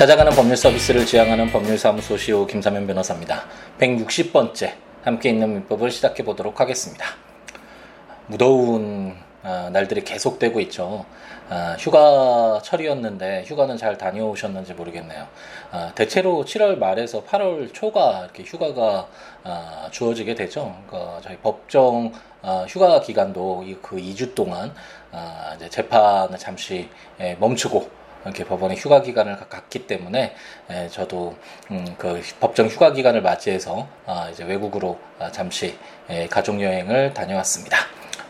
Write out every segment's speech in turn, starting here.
찾아가는 법률 서비스를 지향하는 법률사무소 시우 김사면 변호사입니다. 160번째 함께 있는 민법을 시작해 보도록 하겠습니다. 무더운 어, 날들이 계속되고 있죠. 어, 휴가철이었는데 휴가는 잘 다녀오셨는지 모르겠네요. 어, 대체로 7월 말에서 8월 초가 이렇게 휴가가 주어지게 되죠. 그러니까 저희 법정 휴가 기간도 그 2주 동안 재판을 잠시 예, 멈추고 이렇게 법원의 휴가 기간을 갖기 때문에 에, 저도 음, 그 법정 휴가 기간을 맞이해서 아, 이제 외국으로 아, 잠시 에, 가족 여행을 다녀왔습니다.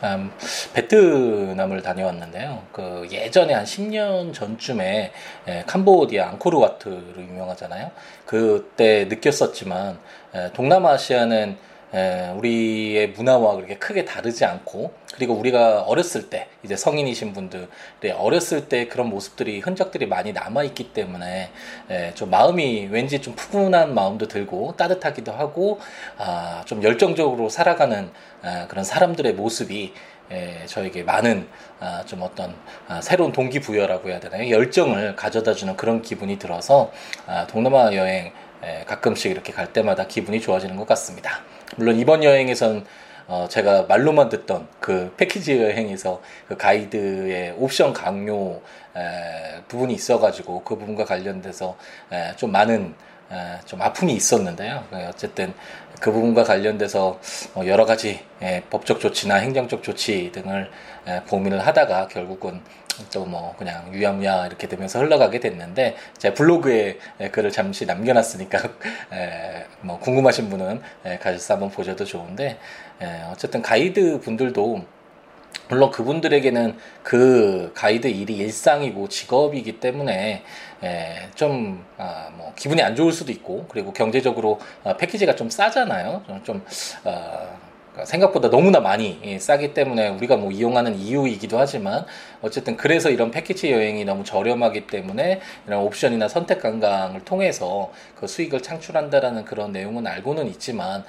음, 베트남을 다녀왔는데요. 그 예전에 한 10년 전쯤에 에, 캄보디아 앙코르와트로 유명하잖아요. 그때 느꼈었지만 에, 동남아시아는 에, 우리의 문화와 그렇게 크게 다르지 않고 그리고 우리가 어렸을 때 이제 성인이신 분들의 어렸을 때 그런 모습들이 흔적들이 많이 남아 있기 때문에 에, 좀 마음이 왠지 좀 푸근한 마음도 들고 따뜻하기도 하고 아, 좀 열정적으로 살아가는 아, 그런 사람들의 모습이 에, 저에게 많은 아, 좀 어떤 아, 새로운 동기부여라고 해야 되나요 열정을 가져다주는 그런 기분이 들어서 아, 동남아 여행 에, 가끔씩 이렇게 갈 때마다 기분이 좋아지는 것 같습니다. 물론 이번 여행에선 어, 제가 말로만 듣던 그 패키지 여행에서 그 가이드의 옵션 강요 에, 부분이 있어가지고 그 부분과 관련돼서 에, 좀 많은 에, 좀 아픔이 있었는데요. 네, 어쨌든 그 부분과 관련돼서 어, 여러 가지 에, 법적 조치나 행정적 조치 등을 에, 고민을 하다가 결국은 또뭐 그냥 유야무야 이렇게 되면서 흘러가게 됐는데 제 블로그에 글을 잠시 남겨놨으니까 에, 뭐 궁금하신 분은 에, 가셔서 한번 보셔도 좋은데 에, 어쨌든 가이드 분들도 물론 그분들에게는 그 가이드 일이 일상이고 직업이기 때문에 에, 좀, 아, 뭐, 기분이 안 좋을 수도 있고, 그리고 경제적으로 아, 패키지가 좀 싸잖아요. 좀, 좀 아, 그러니까 생각보다 너무나 많이 예, 싸기 때문에 우리가 뭐 이용하는 이유이기도 하지만 어쨌든 그래서 이런 패키지 여행이 너무 저렴하기 때문에 이런 옵션이나 선택 관광을 통해서 그 수익을 창출한다라는 그런 내용은 알고는 있지만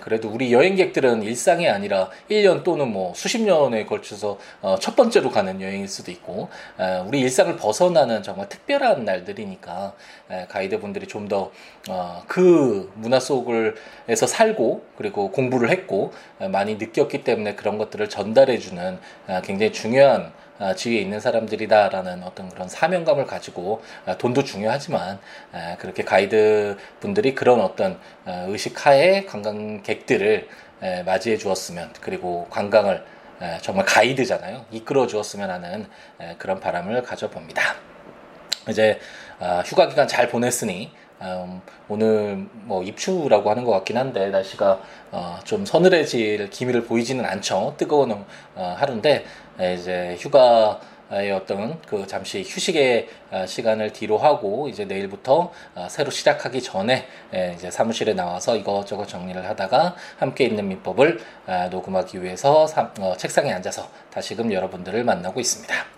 그래도 우리 여행객들은 일상이 아니라 1년 또는 뭐 수십 년에 걸쳐서 어, 첫 번째로 가는 여행일 수도 있고 우리 일상을 벗어나는 정말 특별한 날들이니까 가이드 분들이 좀 더그 어, 문화 속을에서 살고 그리고 공부를 했고 많이 느꼈기 때문에 그런 것들을 전달해주는 아, 굉장히 중요한 아, 지위에 있는 사람들이다라는 어떤 그런 사명감을 가지고 아, 돈도 중요하지만 그렇게 가이드 분들이 그런 어떤 의식하에 관광객들을 맞이해 주었으면 그리고 관광을 정말 가이드잖아요 이끌어 주었으면 하는 그런 바람을 가져봅니다. 이제 휴가 기간 잘 보냈으니 음, 오늘 뭐 입추라고 하는 것 같긴 한데 날씨가 어, 좀 서늘해질 기미를 보이지는 않죠. 뜨거운 어, 하루인데 이제 휴가 의 어떤 그 잠시 휴식의 어, 시간을 뒤로 하고 이제 내일부터 어, 새로 시작하기 전에 이제 사무실에 나와서 이것저것 정리를 하다가 함께 있는 민법을 어, 녹음하기 위해서 책상에 앉아서 다시금 여러분들을 만나고 있습니다.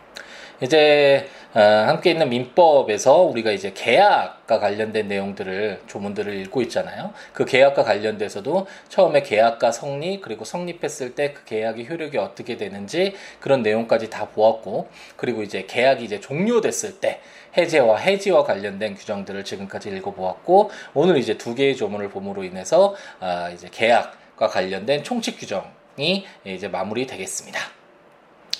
이제 어, 함께 있는 민법에서 우리가 이제 계약과 관련된 내용들을 조문들을 읽고 있잖아요. 그 계약과 관련돼서도 처음에 계약과 성립 그리고 성립했을 때 그 계약의 효력이 어떻게 되는지 그런 내용까지 다 보았고 그리고 이제 계약이 이제 종료됐을 때 해제와 해지와 관련된 규정들을 지금까지 읽어보았고 오늘 이제 두 개의 조문을 봄으로 인해서 아, 이제 계약과 관련된 총칙 규정이 이제 마무리되겠습니다.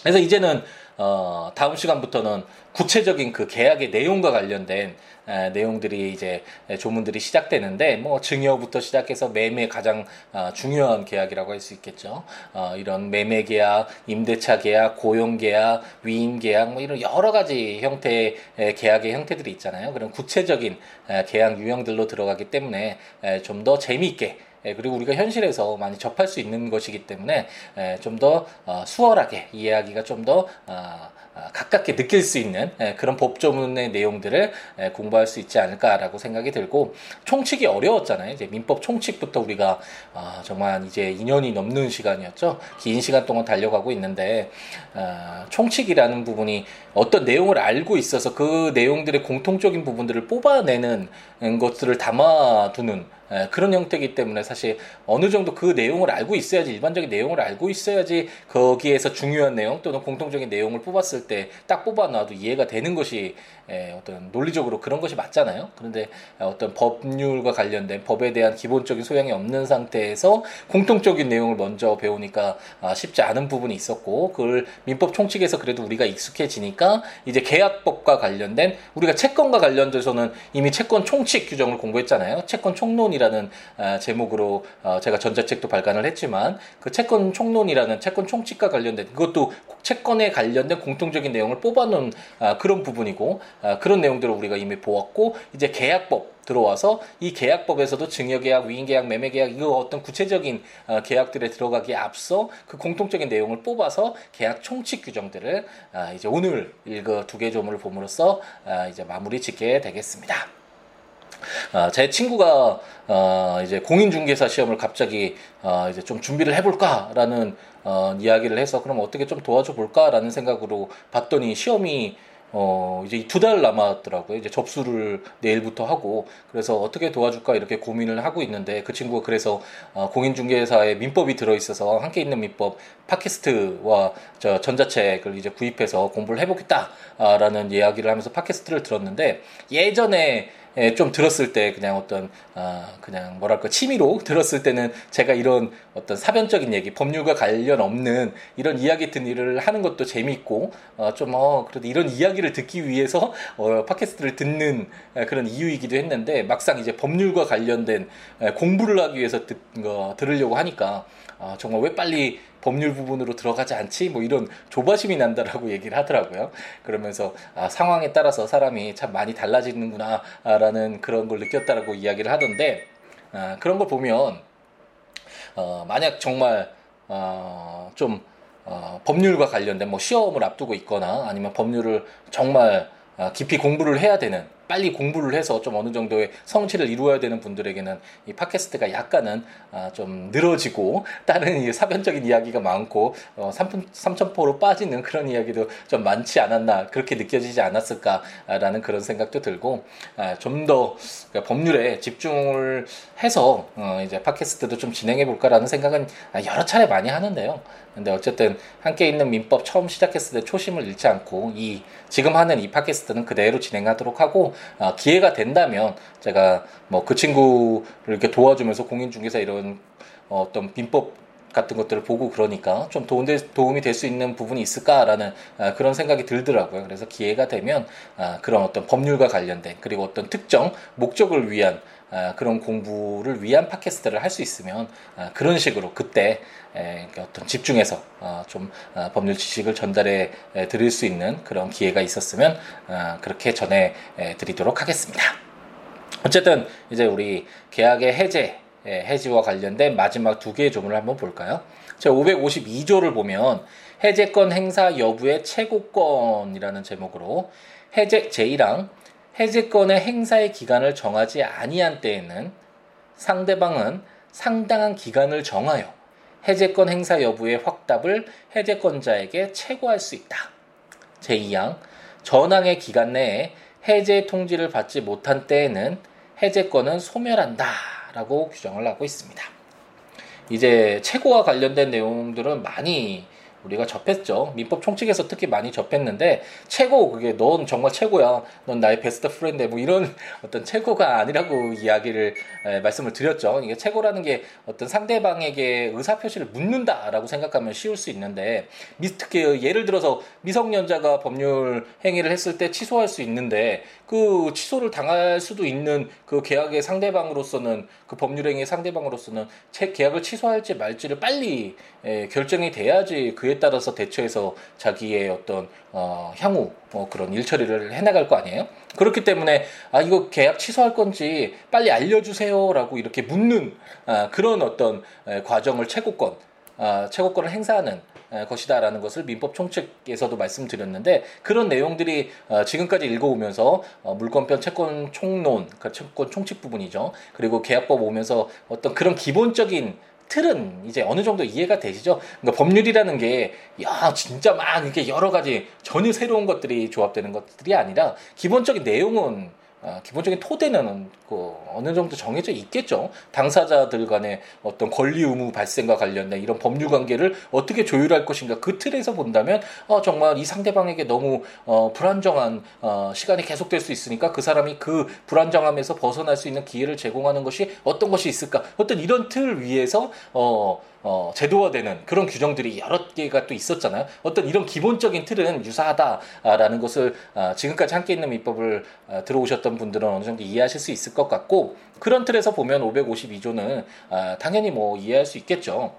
그래서 이제는 어, 다음 시간부터는 구체적인 그 계약의 내용과 관련된 에, 내용들이 이제 조문들이 시작되는데 뭐 증여부터 시작해서 매매 가장 어, 중요한 계약이라고 할 수 있겠죠. 어, 이런 매매 계약, 임대차 계약, 고용 계약, 위임 계약 뭐 이런 여러 가지 형태의 계약의 형태들이 있잖아요. 그런 구체적인 에, 계약 유형들로 들어가기 때문에 좀 더 재미있게 예, 그리고 우리가 현실에서 많이 접할 수 있는 것이기 때문에 예, 좀더 어, 수월하게 이해하기가 좀더 어, 어, 가깝게 느낄 수 있는 예, 그런 법조문의 내용들을 공부할 수 있지 않을까라고 생각이 들고 총칙이 어려웠잖아요. 이제 민법 총칙부터 우리가 정말 이제 2년이 넘는 시간이었죠. 긴 시간 동안 달려가고 있는데 총칙이라는 부분이 어떤 내용을 알고 있어서 그 내용들의 공통적인 부분들을 뽑아내는 것들을 담아두는 에, 그런 형태이기 때문에 사실 어느 정도 그 내용을 알고 있어야지 일반적인 내용을 알고 있어야지 거기에서 중요한 내용 또는 공통적인 내용을 뽑았을 때 딱 뽑아놔도 이해가 되는 것이 에, 어떤 논리적으로 그런 것이 맞잖아요. 그런데 어떤 법률과 관련된 법에 대한 기본적인 소양이 없는 상태에서 공통적인 내용을 먼저 배우니까 아, 쉽지 않은 부분이 있었고 그걸 민법 총칙에서 그래도 우리가 익숙해지니까 이제 계약법과 관련된 우리가 채권과 관련돼서는 이미 채권 총칙 규정을 공부했잖아요. 채권 총론이 라는 아, 제목으로 어, 제가 전자책도 발간을 했지만 그 채권 총론이라는 채권 총칙과 관련된 그것도 채권에 관련된 공통적인 내용을 뽑아놓은 아, 그런 부분이고 아, 그런 내용들을 우리가 이미 보았고 이제 계약법 들어와서 이 계약법에서도 증여계약, 위임계약, 매매계약 이거 어떤 구체적인 어, 계약들에 들어가기에 앞서 그 공통적인 내용을 뽑아서 계약 총칙 규정들을 아, 이제 오늘 읽어 두 개 조문을 봄으로써 아, 이제 마무리 짓게 되겠습니다. 어, 제 친구가 어, 이제 공인중개사 시험을 갑자기 어, 이제 좀 준비를 해볼까라는 어, 이야기를 해서 그럼 어떻게 좀 도와줘 볼까라는 생각으로 봤더니 시험이 어, 이제 두 달 남았더라고요. 이제 접수를 내일부터 하고, 그래서 어떻게 도와줄까 이렇게 고민을 하고 있는데, 그 친구가 그래서, 어, 공인중개사에 민법이 들어있어서 함께 있는 민법 팟캐스트와 저 전자책을 이제 구입해서 공부를 해보겠다라는 이야기를 하면서 팟캐스트를 들었는데, 예전에 예, 좀 들었을 때 그냥 어떤 아 그냥 뭐랄까 취미로 들었을 때는 제가 이런 어떤 사변적인 얘기 법률과 관련 없는 이런 이야기 듣는 일을 하는 것도 재미있고 어, 좀어 그래도 이런 이야기를 듣기 위해서 어, 팟캐스트를 듣는 그런 이유이기도 했는데 막상 이제 법률과 관련된 공부를 하기 위해서 듣, 거, 들으려고 하니까 아, 정말 왜 빨리 법률 부분으로 들어가지 않지? 뭐 이런 조바심이 난다라고 얘기를 하더라고요. 그러면서 아, 상황에 따라서 사람이 참 많이 달라지는구나라는 그런 걸 느꼈다라고 이야기를 하던데 아, 그런 걸 보면 어, 만약 정말 어, 좀 어, 법률과 관련된 뭐 시험을 앞두고 있거나 아니면 법률을 정말 어, 깊이 공부를 해야 되는 빨리 공부를 해서 좀 어느 정도의 성취를 이루어야 되는 분들에게는 이 팟캐스트가 약간은 아, 좀 늘어지고 다른 이 사변적인 이야기가 많고 어, 삼천포로 빠지는 그런 이야기도 좀 많지 않았나 그렇게 느껴지지 않았을까라는 그런 생각도 들고 아, 좀더 그러니까 법률에 집중을 해서 어, 이제 팟캐스트도 좀 진행해 볼까라는 생각은 여러 차례 많이 하는데요. 근데 어쨌든 함께 있는 민법 처음 시작했을 때 초심을 잃지 않고 이 지금 하는 이 팟캐스트는 그대로 진행하도록 하고 어, 기회가 된다면 제가 뭐 그 친구를 이렇게 도와주면서 공인중개사 이런 어, 어떤 민법 같은 것들을 보고 그러니까 좀 도움될, 도움이 될 수 있는 부분이 있을까라는 아, 그런 생각이 들더라고요. 그래서 기회가 되면 아, 그런 어떤 법률과 관련된 그리고 어떤 특정 목적을 위한 아, 그런 공부를 위한 팟캐스트를 할 수 있으면 아, 그런 식으로 그때 에, 어떤 집중해서 어, 좀 어, 법률 지식을 전달해 에, 드릴 수 있는 그런 기회가 있었으면 어, 그렇게 전해 에, 드리도록 하겠습니다. 어쨌든 이제 우리 계약의 해제 예, 해지와 관련된 마지막 두 개의 조문을 한번 볼까요? 자, 552조를 보면 해제권 행사 여부의 최고권이라는 제목으로 해제 제1항 해제권의 행사의 기간을 정하지 아니한 때에는 상대방은 상당한 기간을 정하여 해제권 행사 여부의 확답을 해제권자에게 채고할 수 있다. 제2항 전항의 기간 내에 해제 통지를 받지 못한 때에는 해제권은 소멸한다. 라고 규정을 하고 있습니다. 이제 최고와 관련된 내용들은 많이 우리가 접했죠. 민법 총칙에서 특히 많이 접했는데 최고 그게 넌 정말 최고야. 넌 나의 best friend 뭐 이런 어떤 최고가 아니라고 이야기를 에, 말씀을 드렸죠. 이게 최고라는 게 어떤 상대방에게 의사 표시를 묻는다라고 생각하면 쉬울 수 있는데 미, 특히 예를 들어서 미성년자가 법률 행위를 했을 때 취소할 수 있는데 그 취소를 당할 수도 있는 그 계약의 상대방으로서는 그 법률 행위 상대방으로서는 제 계약을 취소할지 말지를 빨리 에, 결정이 돼야지 그에 따라서 대처해서 자기의 어떤 어, 향후 뭐 그런 일 처리를 해나갈 거 아니에요? 그렇기 때문에 아 이거 계약 취소할 건지 빨리 알려주세요라고 이렇게 묻는 아, 그런 어떤 에, 과정을 최고권 아, 최고권을 행사하는 것이다라는 것을 민법 총칙에서도 말씀드렸는데 그런 내용들이 어, 지금까지 읽어오면서 어, 물권편 채권 총론, 그 채권 총칙 부분이죠. 그리고 계약법 오면서 어떤 그런 기본적인 틀은 이제 어느 정도 이해가 되시죠? 그러니까 법률이라는 게, 야, 진짜 막 이렇게 여러 가지 전혀 새로운 것들이 조합되는 것들이 아니라 기본적인 내용은 아, 기본적인 토대는 그 어느 정도 정해져 있겠죠. 당사자들 간의 어떤 권리 의무 발생과 관련된 이런 법률 관계를 어떻게 조율할 것인가 그 틀에서 본다면 어, 정말 이 상대방에게 너무 어, 불안정한 어, 시간이 계속될 수 있으니까 그 사람이 그 불안정함에서 벗어날 수 있는 기회를 제공하는 것이 어떤 것이 있을까? 어떤 이런 틀 위에서 어, 어, 제도화되는 그런 규정들이 여러 개가 또 있었잖아요. 어떤 이런 기본적인 틀은 유사하다라는 것을 어, 지금까지 함께 있는 민법을 어, 들어오셨던 분들은 어느 정도 이해하실 수 있을 것 같고 그런 틀에서 보면 552조는 어, 당연히 뭐 이해할 수 있겠죠.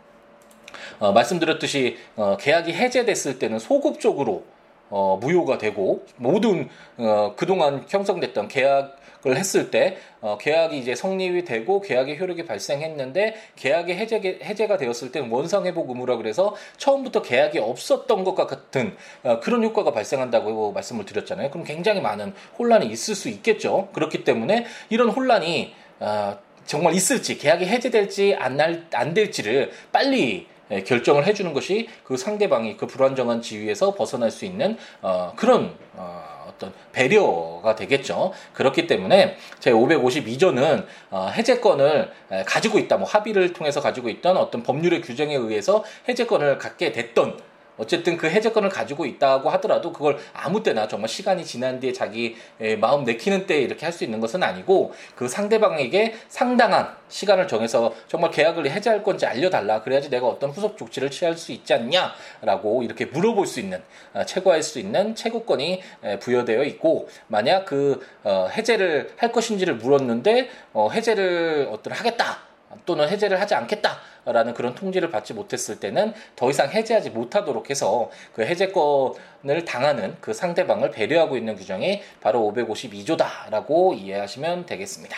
어, 말씀드렸듯이 어, 계약이 해제됐을 때는 소급 적으로 어, 무효가 되고 모든 어, 그동안 형성됐던 계약 을 했을 때 어, 계약이 이제 성립이 되고 계약의 효력이 발생했는데 계약이 해제 해제가 되었을 때는 원상 회복 의무라 그래서 처음부터 계약이 없었던 것과 같은 어, 그런 효과가 발생한다고 말씀을 드렸잖아요. 그럼 굉장히 많은 혼란이 있을 수 있겠죠. 그렇기 때문에 이런 혼란이 어, 정말 있을지 계약이 해제될지 안, 안 될지를 빨리 예, 결정을 해주는 것이 그 상대방이 그 불안정한 지위에서 벗어날 수 있는 어, 그런 어, 어떤 배려가 되겠죠. 그렇기 때문에 제 552조는 어, 해제권을 가지고 있다, 뭐 합의를 통해서 가지고 있던 어떤 법률의 규정에 의해서 해제권을 갖게 됐던 어쨌든 그 해제권을 가지고 있다고 하더라도 그걸 아무 때나 정말 시간이 지난 뒤에 자기 마음 내키는 때 이렇게 할 수 있는 것은 아니고 그 상대방에게 상당한 시간을 정해서 정말 계약을 해제할 건지 알려달라. 그래야지 내가 어떤 후속 조치를 취할 수 있지 않냐라고 이렇게 물어볼 수 있는 아, 최고할 수 있는 최고권이 부여되어 있고 만약 그 어, 해제를 할 것인지를 물었는데 어, 해제를 어떤 하겠다. 또는 해제를 하지 않겠다라는 그런 통지를 받지 못했을 때는 더 이상 해제하지 못하도록 해서 그 해제권을 당하는 그 상대방을 배려하고 있는 규정이 바로 552조다라고 이해하시면 되겠습니다.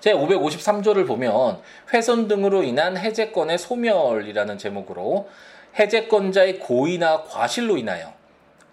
제 553조를 보면 훼손 등으로 인한 해제권의 소멸이라는 제목으로 해제권자의 고의나 과실로 인하여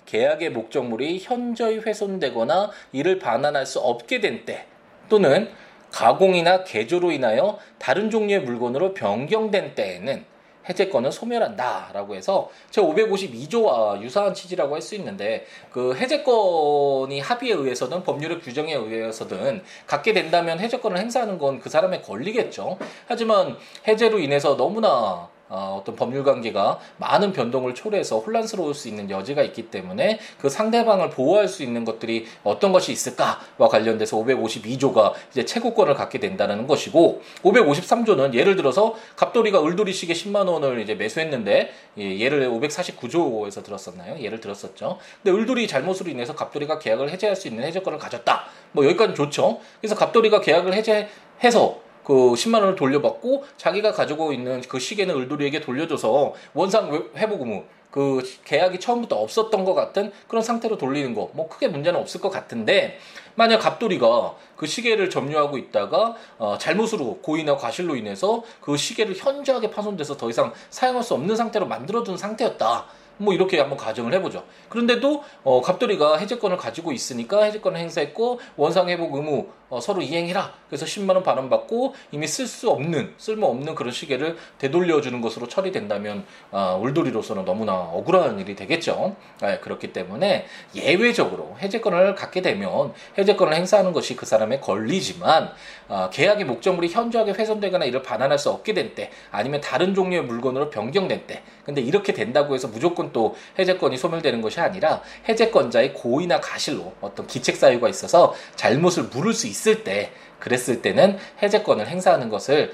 계약의 목적물이 현저히 훼손되거나 이를 반환할 수 없게 된 때 또는 가공이나 개조로 인하여 다른 종류의 물건으로 변경된 때에는 해제권은 소멸한다라고 해서 제 552조와 유사한 취지라고 할 수 있는데 그 해제권이 합의에 의해서든 법률의 규정에 의해서든 갖게 된다면 해제권을 행사하는 건 그 사람의 권리겠죠. 하지만 해제로 인해서 너무나 어, 어떤 법률 관계가 많은 변동을 초래해서 혼란스러울 수 있는 여지가 있기 때문에 그 상대방을 보호할 수 있는 것들이 어떤 것이 있을까와 관련돼서 552조가 이제 최고권을 갖게 된다는 것이고 553조는 예를 들어서 갑돌이가 을돌이 시계 10만 원을 이제 매수했는데 예, 예를 549조에서 들었었나요? 예를 들었었죠. 근데 을돌이 잘못으로 인해서 갑돌이가 계약을 해제할 수 있는 해제권을 가졌다. 뭐 여기까지 좋죠. 그래서 갑돌이가 계약을 해제해서 그 10만 원을 돌려받고 자기가 가지고 있는 그 시계는 을돌이에게 돌려줘서 원상 회복 의무 그 계약이 처음부터 없었던 것 같은 그런 상태로 돌리는 거 뭐 크게 문제는 없을 것 같은데 만약 갑돌이가 그 시계를 점유하고 있다가 어, 잘못으로 고의나 과실로 인해서 그 시계를 현저하게 파손돼서 더 이상 사용할 수 없는 상태로 만들어둔 상태였다. 뭐 이렇게 한번 가정을 해보죠. 그런데도 어, 갑돌이가 해제권을 가지고 있으니까 해제권을 행사했고 원상 회복 의무 어, 서로 이행해라. 그래서 10만 원 반환 받고 이미 쓸 수 없는 쓸모 없는 그런 시계를 되돌려 주는 것으로 처리된다면 어, 울돌이로서는 너무나 억울한 일이 되겠죠. 네, 그렇기 때문에 예외적으로 해제권을 갖게 되면 해제권을 행사하는 것이 그 사람의 권리지만 어, 계약의 목적물이 현저하게 훼손되거나 이를 반환할 수 없게 된 때 아니면 다른 종류의 물건으로 변경된 때 근데 이렇게 된다고 해서 무조건 또 해제권이 소멸되는 것이 아니라 해제권자의 고의나 가실로 어떤 기책 사유가 있어서 잘못을 물을 수 있을 때 그랬을 때는 해제권을 행사하는 것을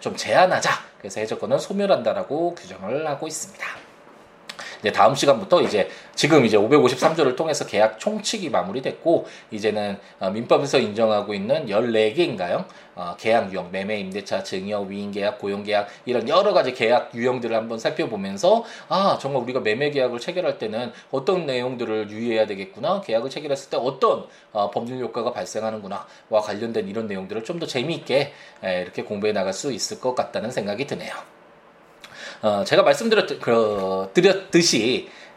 좀 제한하자. 그래서 해제권을 소멸한다라고 규정을 하고 있습니다. 이제 다음 시간부터 이제 지금 이제 553조를 통해서 계약 총칙이 마무리됐고 이제는 어, 민법에서 인정하고 있는 14개인가요? 어, 계약 유형, 매매, 임대차, 증여, 위임 계약, 고용 계약 이런 여러 가지 계약 유형들을 한번 살펴보면서 아 정말 우리가 매매 계약을 체결할 때는 어떤 내용들을 유의해야 되겠구나 계약을 체결했을 때 어떤 어, 법률 효과가 발생하는구나와 관련된 이런 내용들을 좀 더 재미있게 에, 이렇게 공부해 나갈 수 있을 것 같다는 생각이 드네요. 어, 제가 말씀드렸 그,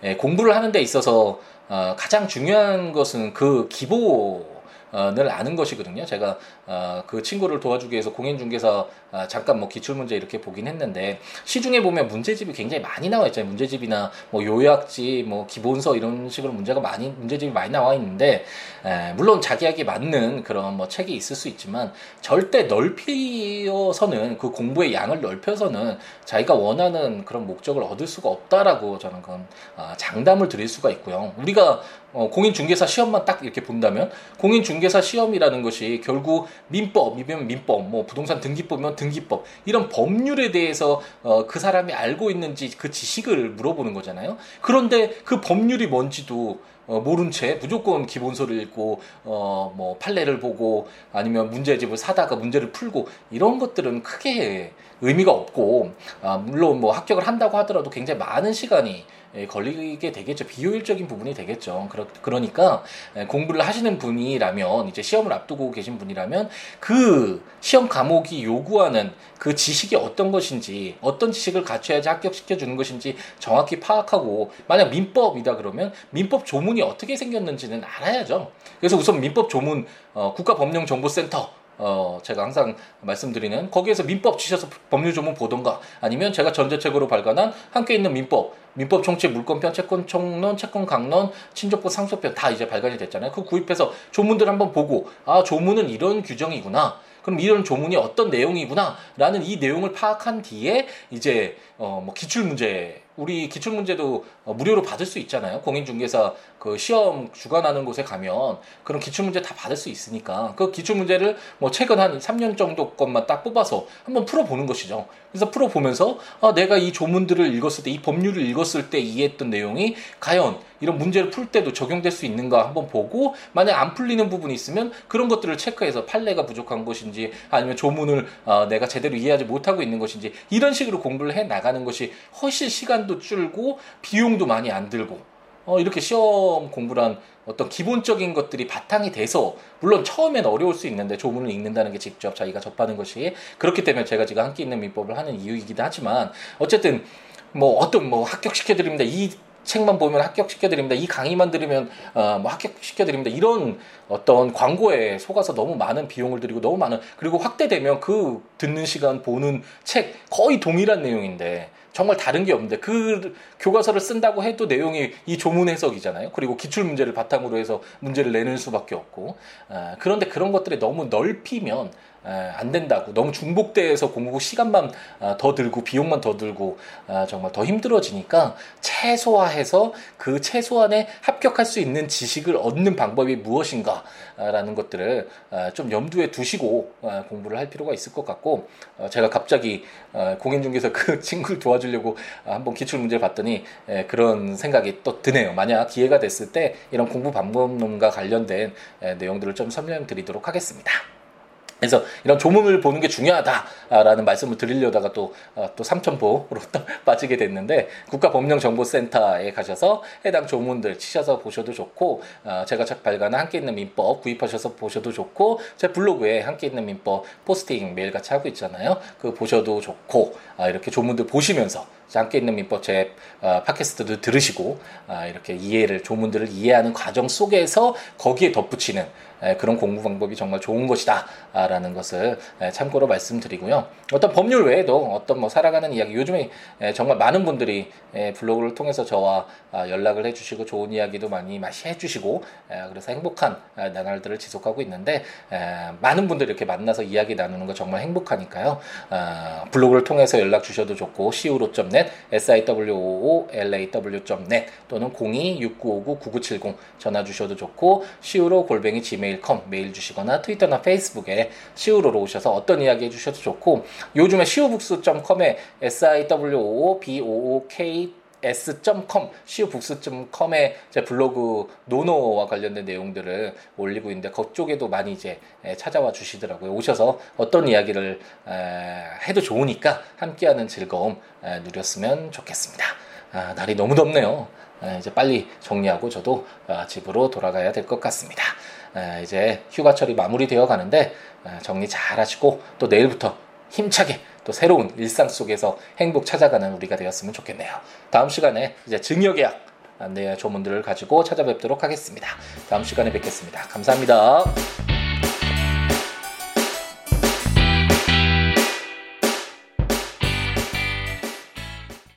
예, 공부를 하는 데 있어서 어, 가장 중요한 것은 그 기본 아는 것이거든요. 제가 어, 그 친구를 도와주기 위해서 공인중개사 어, 잠깐 뭐 기출문제 이렇게 보긴 했는데 시중에 보면 문제집이 굉장히 많이 나와 있잖아요. 문제집이나 뭐 요약지, 뭐 기본서 이런 식으로 문제가 많이 문제집이 많이 나와 있는데 에, 물론 자기에게 맞는 그런 뭐 책이 있을 수 있지만 절대 넓히어서는 그 공부의 양을 넓혀서는 자기가 원하는 그런 목적을 얻을 수가 없다라고 저는 그건 아, 장담을 드릴 수가 있고요. 우리가 어, 공인중개사 시험만 딱 이렇게 본다면 공인중개사 시험이라는 것이 결국 민법이면 민법, 뭐 부동산 등기법이면 등기법 이런 법률에 대해서 어, 그 사람이 알고 있는지 그 지식을 물어보는 거잖아요. 그런데 그 법률이 뭔지도 어, 모른 채 무조건 기본서를 읽고 어, 뭐 판례를 보고 아니면 문제집을 사다가 문제를 풀고 이런 것들은 크게 의미가 없고 아, 물론 뭐 합격을 한다고 하더라도 굉장히 많은 시간이 예, 걸리게 되겠죠. 비효율적인 부분이 되겠죠. 그러, 그러니까 예, 공부를 하시는 분이라면 이제 시험을 앞두고 계신 분이라면 그 시험 과목이 요구하는 그 지식이 어떤 것인지 어떤 지식을 갖춰야지 합격시켜 주는 것인지 정확히 파악하고 만약 민법이다 그러면 민법 조문 이 어떻게 생겼는지는 알아야죠. 그래서 우선 민법 조문 어, 국가법령정보센터 어, 제가 항상 말씀드리는 거기에서 민법 치셔서 법률 조문 보던가 아니면 제가 전자책으로 발간한 함께 있는 민법, 민법 총칙, 물권편, 채권 총론, 채권 강론, 친족권, 상속편 다 이제 발간이 됐잖아요. 그 구입해서 조문들 한번 보고 아 조문은 이런 규정이구나. 그럼 이런 조문이 어떤 내용이구나라는 이 내용을 파악한 뒤에 이제 어 뭐 기출 문제 우리 기출 문제도 어, 무료로 받을 수 있잖아요. 공인중개사 그 시험 주관하는 곳에 가면 그런 기출 문제 다 받을 수 있으니까 그 기출 문제를 뭐 최근 한 3년 정도 것만 딱 뽑아서 한번 풀어 보는 것이죠. 그래서 풀어 보면서 아, 내가 이 조문들을 읽었을 때 이 법률을 읽었을 때 이해했던 내용이 과연 이런 문제를 풀 때도 적용될 수 있는가 한번 보고 만약 안 풀리는 부분이 있으면 그런 것들을 체크해서 판례가 부족한 것인지 아니면 조문을 어, 내가 제대로 이해하지 못하고 있는 것인지 이런 식으로 공부를 해 나가는 것이 훨씬 시간 도 줄고 비용도 많이 안 들고 어, 이렇게 시험 공부란 어떤 기본적인 것들이 바탕이 돼서 물론 처음엔 어려울 수 있는데 조문을 읽는다는 게 직접 자기가 접하는 것이 그렇기 때문에 제가 지금 함께 있는 민법을 하는 이유이기도 하지만 어쨌든 뭐 어떤 뭐 합격시켜 드립니다. 이 책만 보면 합격시켜 드립니다. 이 강의만 들으면 어, 뭐 합격시켜 드립니다. 이런 어떤 광고에 속아서 너무 많은 비용을 들이고 너무 많은 그리고 확대되면 그 듣는 시간 보는 책 거의 동일한 내용인데 정말 다른 게 없는데 그 교과서를 쓴다고 해도 내용이 이 조문 해석이잖아요. 그리고 기출 문제를 바탕으로 해서 문제를 내는 수밖에 없고 아, 그런데 그런 것들이 너무 넓히면 안 된다고 너무 중복돼서 공부 시간만 아, 더 들고 비용만 더 들고 아, 정말 더 힘들어지니까 최소화해서 그 최소한에 합격할 수 있는 지식을 얻는 방법이 무엇인가라는 것들을 아, 좀 염두에 두시고 공부를 할 필요가 있을 것 같고 어, 제가 갑자기 어, 공인중개사 그 친구를 도와주려고 한번 기출 문제를 봤더니 그런 생각이 또 드네요. 만약 기회가 됐을 때 이런 공부 방법론과 관련된 내용들을 좀 설명드리도록 하겠습니다. 그래서 이런 조문을 보는 게 중요하다라는 말씀을 드리려다가 또, 어, 또 삼천포로 빠지게 됐는데 국가법령정보센터에 가셔서 해당 조문들 치셔서 보셔도 좋고 어, 제가 책 발간한 함께 있는 민법 구입하셔서 보셔도 좋고 제 블로그에 함께 있는 민법 포스팅 매일같이 하고 있잖아요. 그 보셔도 좋고 아, 이렇게 조문들 보시면서 함께 있는 민법 제 어, 팟캐스트도 들으시고 아, 이렇게 이해를 조문들을 이해하는 과정 속에서 거기에 덧붙이는 에, 그런 공부 방법이 정말 좋은 것이다라는 아, 것을 에, 참고로 말씀드리고요. 어떤 법률 외에도 어떤 뭐 살아가는 이야기 요즘에 에, 정말 많은 분들이 에, 블로그를 통해서 저와 아, 연락을 해주시고 좋은 이야기도 많이 많이 해주시고 에, 그래서 행복한 아, 나날들을 지속하고 있는데 에, 많은 분들이 이렇게 만나서 이야기 나누는 거 정말 행복하니까요. 아, 블로그를 통해서 연락 주셔도 좋고 siwo.net, siwoolaw.net 또는 026959-9970 전화 주셔도 좋고 siwo 골뱅이 gmail.com 메일 주시거나 트위터나 페이스북에 siwo로 오셔서 어떤 이야기 해주셔도 좋고 요즘에 siwobooks.com에 siwobook s.com, 시우북스.com에 제 블로그 노노와 관련된 내용들을 올리고 있는데 그쪽에도 많이 이제 찾아와 주시더라고요. 오셔서 어떤 이야기를 해도 좋으니까 함께하는 즐거움 누렸으면 좋겠습니다. 아, 날이 너무 덥네요. 이제 빨리 정리하고 저도 아, 집으로 돌아가야 될 것 같습니다. 이제 휴가철이 마무리되어 가는데 정리 잘 하시고 또 내일부터 힘차게 또 새로운 일상 속에서 행복 찾아가는 우리가 되었으면 좋겠네요. 다음 시간에 이제 증여계약 안내 조문들을 가지고 찾아뵙도록 하겠습니다. 다음 시간에 뵙겠습니다. 감사합니다.